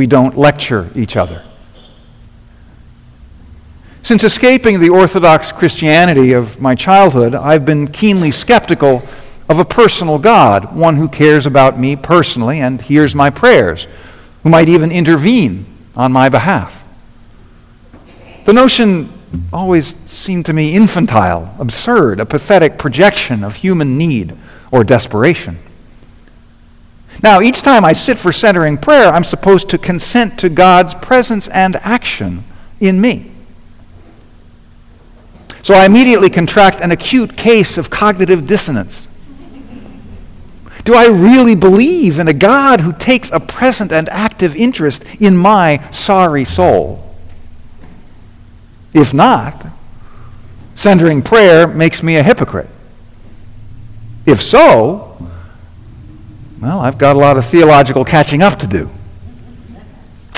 We don't lecture each other. Since escaping the Orthodox Christianity of my childhood, I've been keenly skeptical of a personal God, one who cares about me personally and hears my prayers, who might even intervene on my behalf. The notion always seemed to me infantile, absurd, a pathetic projection of human need or desperation. Now, each time I sit for centering prayer, I'm supposed to consent to God's presence and action in me. So I immediately contract an acute case of cognitive dissonance. Do I really believe in a God who takes a present and active interest in my sorry soul? If not, centering prayer makes me a hypocrite. If so, well, I've got a lot of theological catching up to do.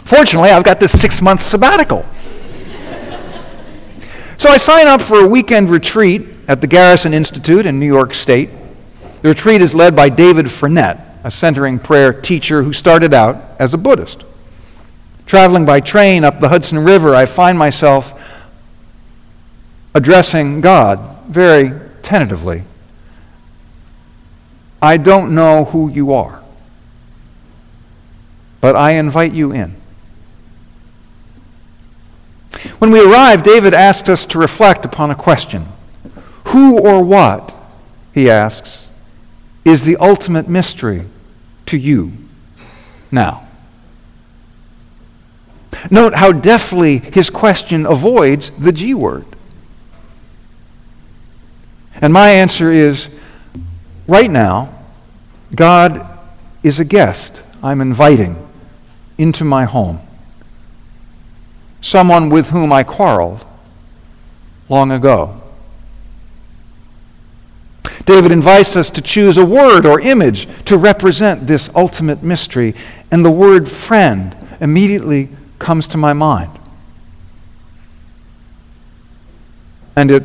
Fortunately, I've got this six month sabbatical. so I sign up for a weekend retreat at the Garrison Institute in New York State. The retreat is led by David Frenette, a centering prayer teacher who started out as a Buddhist. Traveling by train up the Hudson River, I find myself addressing God very tentatively. I don't know who you are, but I invite you in. When we arrive, David asked us to reflect upon a question Who or what, he asks, is the ultimate mystery to you now. Note how deftly his question avoids the G word. And my answer is right now, God is a guest I'm inviting into my home. Someone with whom I quarreled long ago. David invites us to choose a word or image to represent this ultimate mystery, and the word friend immediately comes to my mind. And it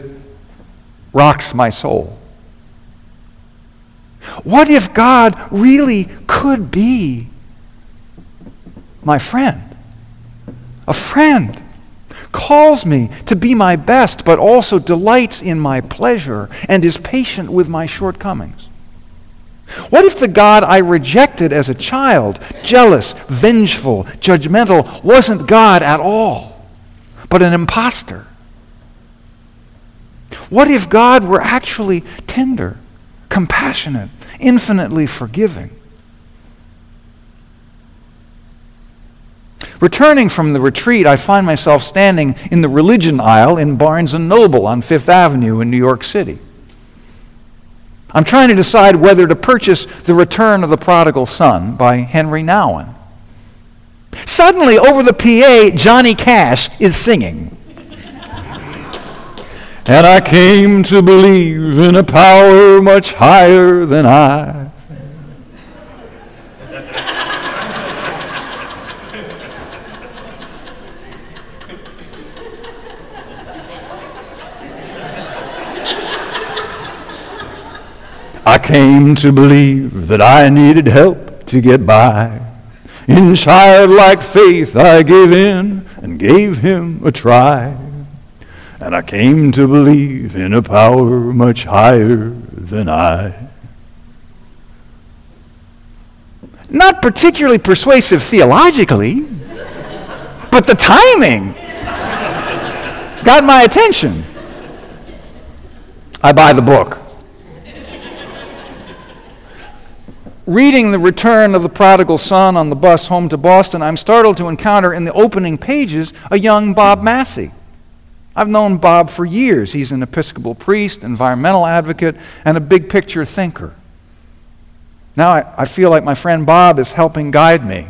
rocks my soul. What if God really could be my friend? A friend calls me to be my best, but also delights in my pleasure and is patient with my shortcomings? What if the God I rejected as a child, jealous, vengeful, judgmental, wasn't God at all, but an impostor? What if God were actually tender, compassionate, infinitely forgiving? Returning from the retreat, I find myself standing in the religion aisle in Barnes & Noble on Fifth Avenue in New York City. I'm trying to decide whether to purchase The Return of the Prodigal Son by Henri Nouwen. Suddenly, over the PA, Johnny Cash is singing. And I came to believe in a power much higher than I. I came to believe that I needed help to get by. In childlike faith, I gave in and gave him a try. And I came to believe in a power much higher than I. Not particularly persuasive theologically, but the timing got my attention. I buy the book. reading the return of the prodigal son on the bus home to Boston, I'm startled to encounter in the opening pages a young Bob Massey. I've known Bob for years. He's an Episcopal priest, environmental advocate, and a big picture thinker. Now I, I feel like my friend Bob is helping guide me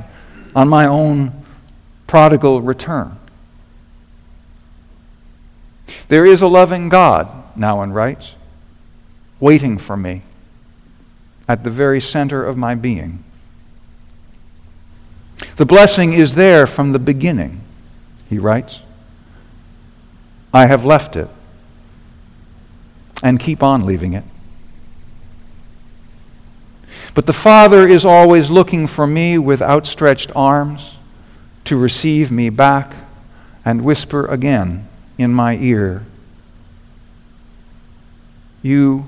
on my own prodigal return. There is a loving God, Nouwen writes, waiting for me at the very center of my being. The blessing is there from the beginning, he writes. I have left it and keep on leaving it. But the Father is always looking for me with outstretched arms, to receive me back and whisper again in my ear, You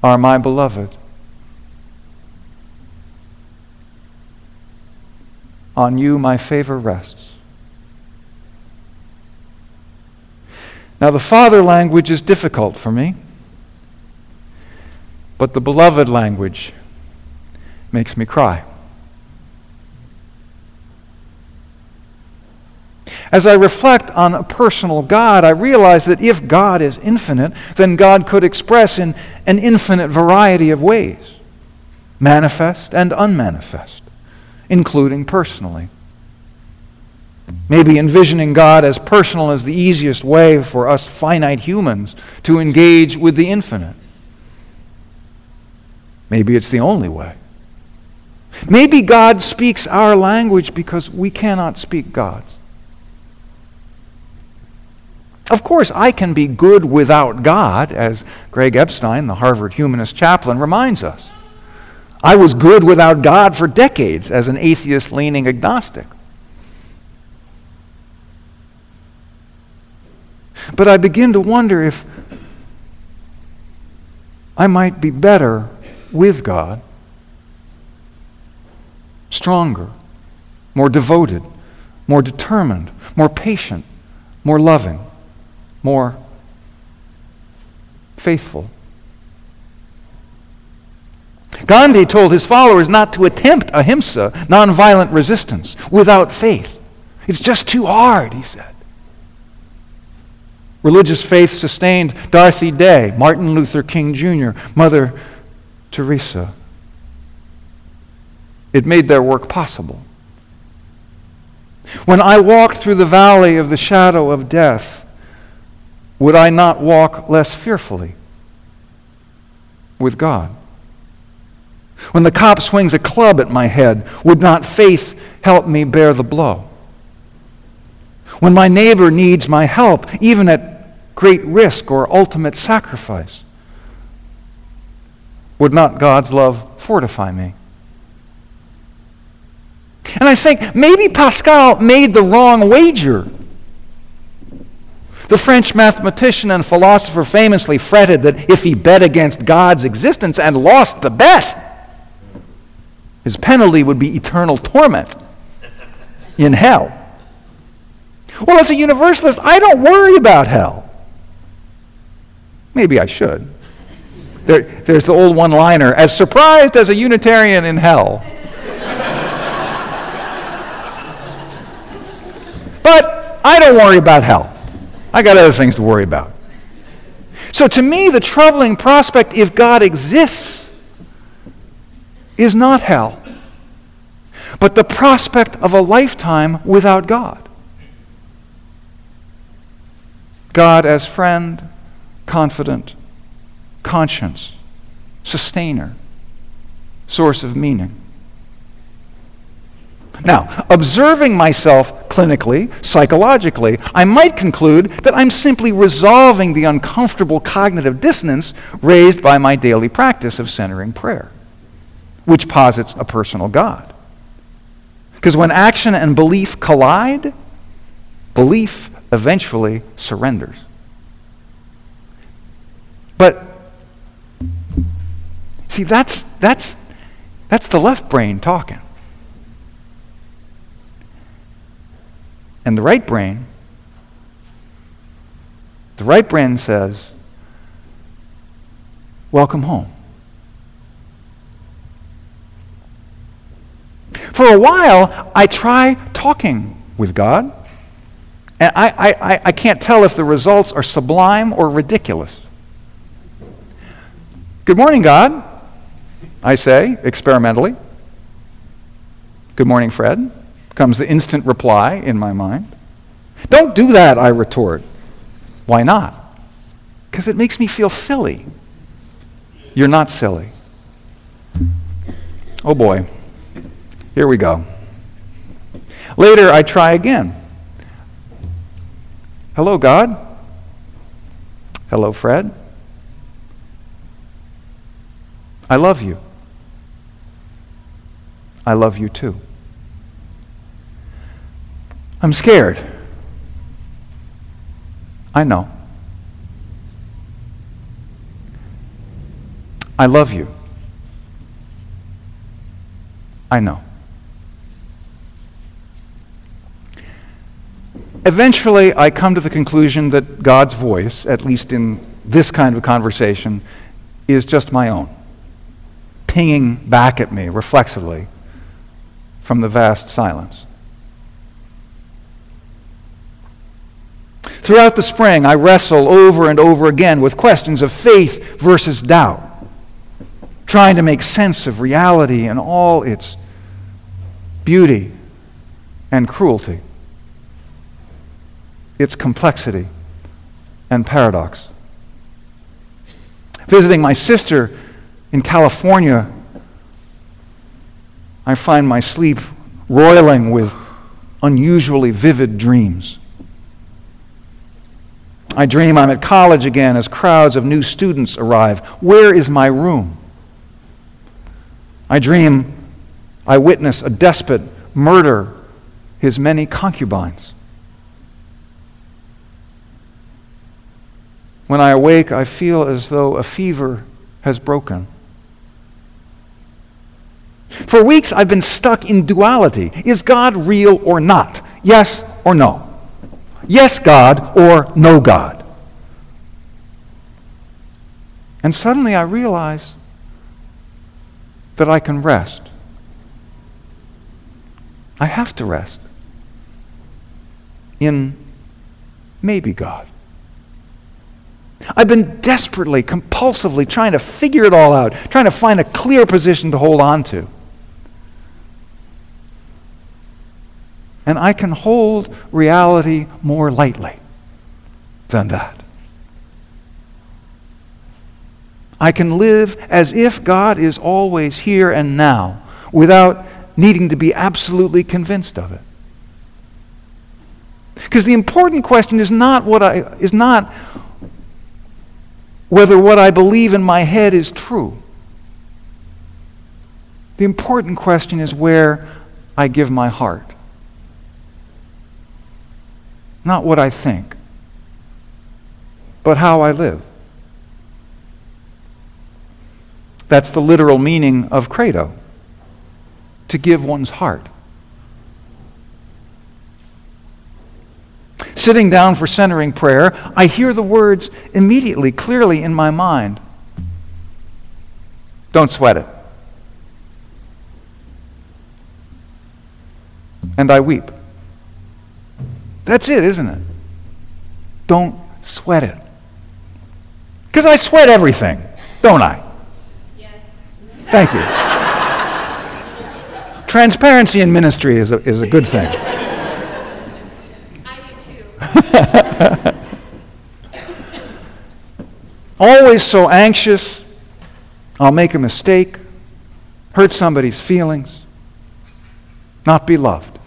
are my beloved. On you my favor rests. Now, the father language is difficult for me, but the beloved language makes me cry. As I reflect on a personal God, I realize that if God is infinite, then God could express in an infinite variety of ways, manifest and unmanifest, including personally. Maybe envisioning God as personal is the easiest way for us finite humans to engage with the infinite. Maybe it's the only way. Maybe God speaks our language because we cannot speak God's. Of course, I can be good without God, as Greg Epstein, the Harvard humanist chaplain, reminds us. I was good without God for decades as an atheist leaning agnostic. But I begin to wonder if I might be better with God, stronger, more devoted, more determined, more patient, more loving more faithful. Gandhi told his followers not to attempt ahimsa, nonviolent resistance, without faith. It's just too hard, he said. Religious faith sustained Dorothy Day, Martin Luther King Jr., Mother Teresa. It made their work possible. When I walked through the valley of the shadow of death, would I not walk less fearfully with God? When the cop swings a club at my head, would not faith help me bear the blow? When my neighbor needs my help, even at great risk or ultimate sacrifice, would not God's love fortify me? And I think maybe Pascal made the wrong wager the French mathematician and philosopher famously fretted that if he bet against God's existence and lost the bet, his penalty would be eternal torment in hell. Well, as a universalist, I don't worry about hell. Maybe I should. There, there's the old one liner as surprised as a Unitarian in hell. but I don't worry about hell. I got other things to worry about. So, to me, the troubling prospect, if God exists, is not hell, but the prospect of a lifetime without God. God as friend, confidant, conscience, sustainer, source of meaning. Now, observing myself clinically, psychologically, I might conclude that I'm simply resolving the uncomfortable cognitive dissonance raised by my daily practice of centering prayer, which posits a personal God. Because when action and belief collide, belief eventually surrenders. But see, that's, that's, that's the left brain talking. And the right brain, the right brain says, Welcome home. For a while, I try talking with God, and I, I, I can't tell if the results are sublime or ridiculous. Good morning, God, I say experimentally. Good morning, Fred comes the instant reply in my mind. Don't do that, I retort. Why not? Because it makes me feel silly. You're not silly. Oh boy. Here we go. Later, I try again. Hello, God. Hello, Fred. I love you. I love you too. I'm scared. I know. I love you. I know. Eventually, I come to the conclusion that God's voice, at least in this kind of conversation, is just my own, pinging back at me reflexively from the vast silence. Throughout the spring, I wrestle over and over again with questions of faith versus doubt, trying to make sense of reality and all its beauty and cruelty, its complexity and paradox. Visiting my sister in California, I find my sleep roiling with unusually vivid dreams. I dream I'm at college again as crowds of new students arrive. Where is my room? I dream I witness a despot murder his many concubines. When I awake, I feel as though a fever has broken. For weeks, I've been stuck in duality. Is God real or not? Yes or no? Yes, God, or no, God. And suddenly I realize that I can rest. I have to rest in maybe God. I've been desperately, compulsively trying to figure it all out, trying to find a clear position to hold on to. And I can hold reality more lightly than that. I can live as if God is always here and now without needing to be absolutely convinced of it. Because the important question is not what I is not whether what I believe in my head is true. The important question is where I give my heart. Not what I think, but how I live. That's the literal meaning of credo to give one's heart. Sitting down for centering prayer, I hear the words immediately, clearly in my mind. Don't sweat it. And I weep. That's it, isn't it? Don't sweat it. Because I sweat everything, don't I? Yes. Thank you. Transparency in ministry is a, is a good thing. Always so anxious, I'll make a mistake, hurt somebody's feelings, not be loved.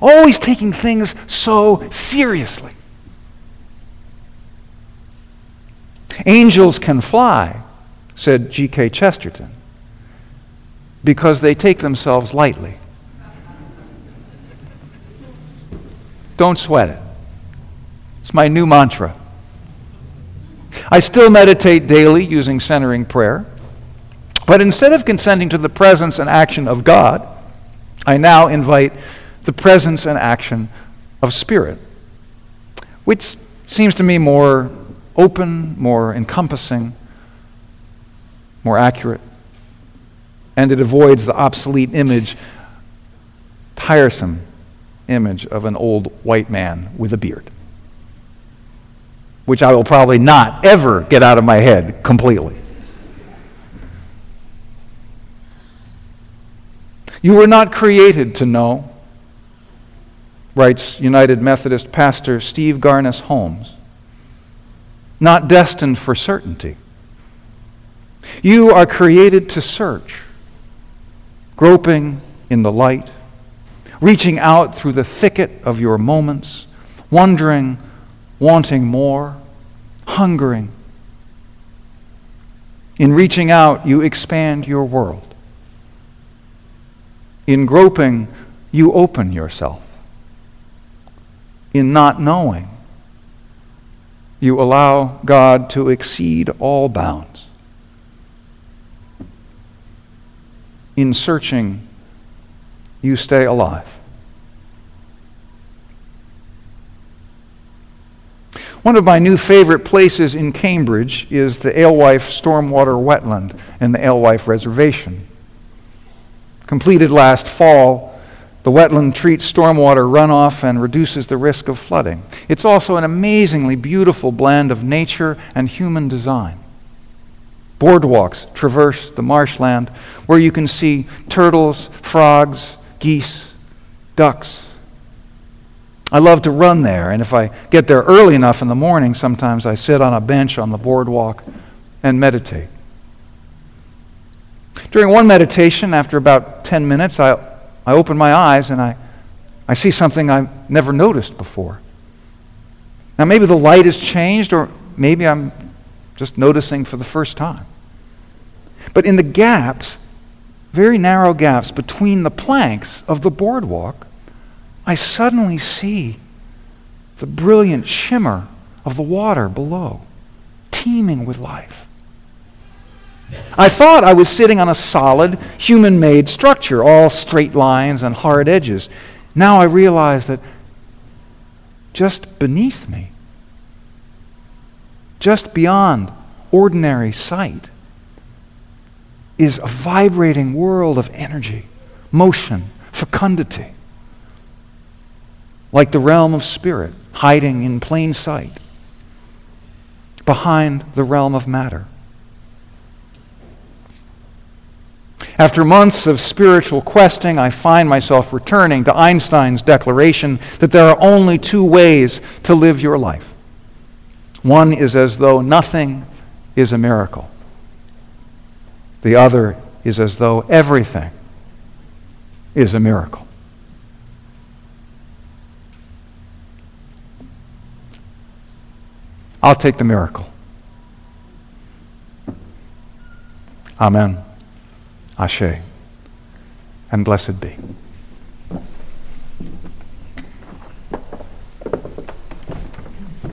Always taking things so seriously. Angels can fly, said G.K. Chesterton, because they take themselves lightly. Don't sweat it. It's my new mantra. I still meditate daily using centering prayer, but instead of consenting to the presence and action of God, I now invite the presence and action of Spirit, which seems to me more open, more encompassing, more accurate, and it avoids the obsolete image, tiresome image of an old white man with a beard, which I will probably not ever get out of my head completely. You were not created to know, writes United Methodist pastor Steve Garnaas Holmes, not destined for certainty. You are created to search, groping in the light reaching out through the thicket of your moments, wondering, wanting more, hungering. In reaching out, you expand your world. In groping, you open yourself. in not knowing, you allow God to exceed all bounds. In searching, you stay alive. One of my new favorite places in Cambridge is the Alewife Stormwater Wetland and the Alewife Reservation. Completed last fall, the wetland treats stormwater runoff and reduces the risk of flooding. It's also an amazingly beautiful blend of nature and human design. Boardwalks traverse the marshland where you can see turtles, frogs, geese, ducks. I love to run there, and if I get there early enough in the morning, sometimes I sit on a bench on the boardwalk and meditate. During one meditation, after about 10 minutes, I I open my eyes and I, I see something I've never noticed before. Now, maybe the light has changed, or maybe I'm just noticing for the first time. But in the gaps, very narrow gaps between the planks of the boardwalk, I suddenly see the brilliant shimmer of the water below, teeming with life. I thought I was sitting on a solid, human made structure, all straight lines and hard edges. Now I realize that just beneath me, just beyond ordinary sight, is a vibrating world of energy, motion, fecundity, like the realm of spirit hiding in plain sight behind the realm of matter. After months of spiritual questing, I find myself returning to Einstein's declaration that there are only two ways to live your life. One is as though nothing is a miracle, the other is as though everything is a miracle. I'll take the miracle. Amen. Ashe, and blessed be.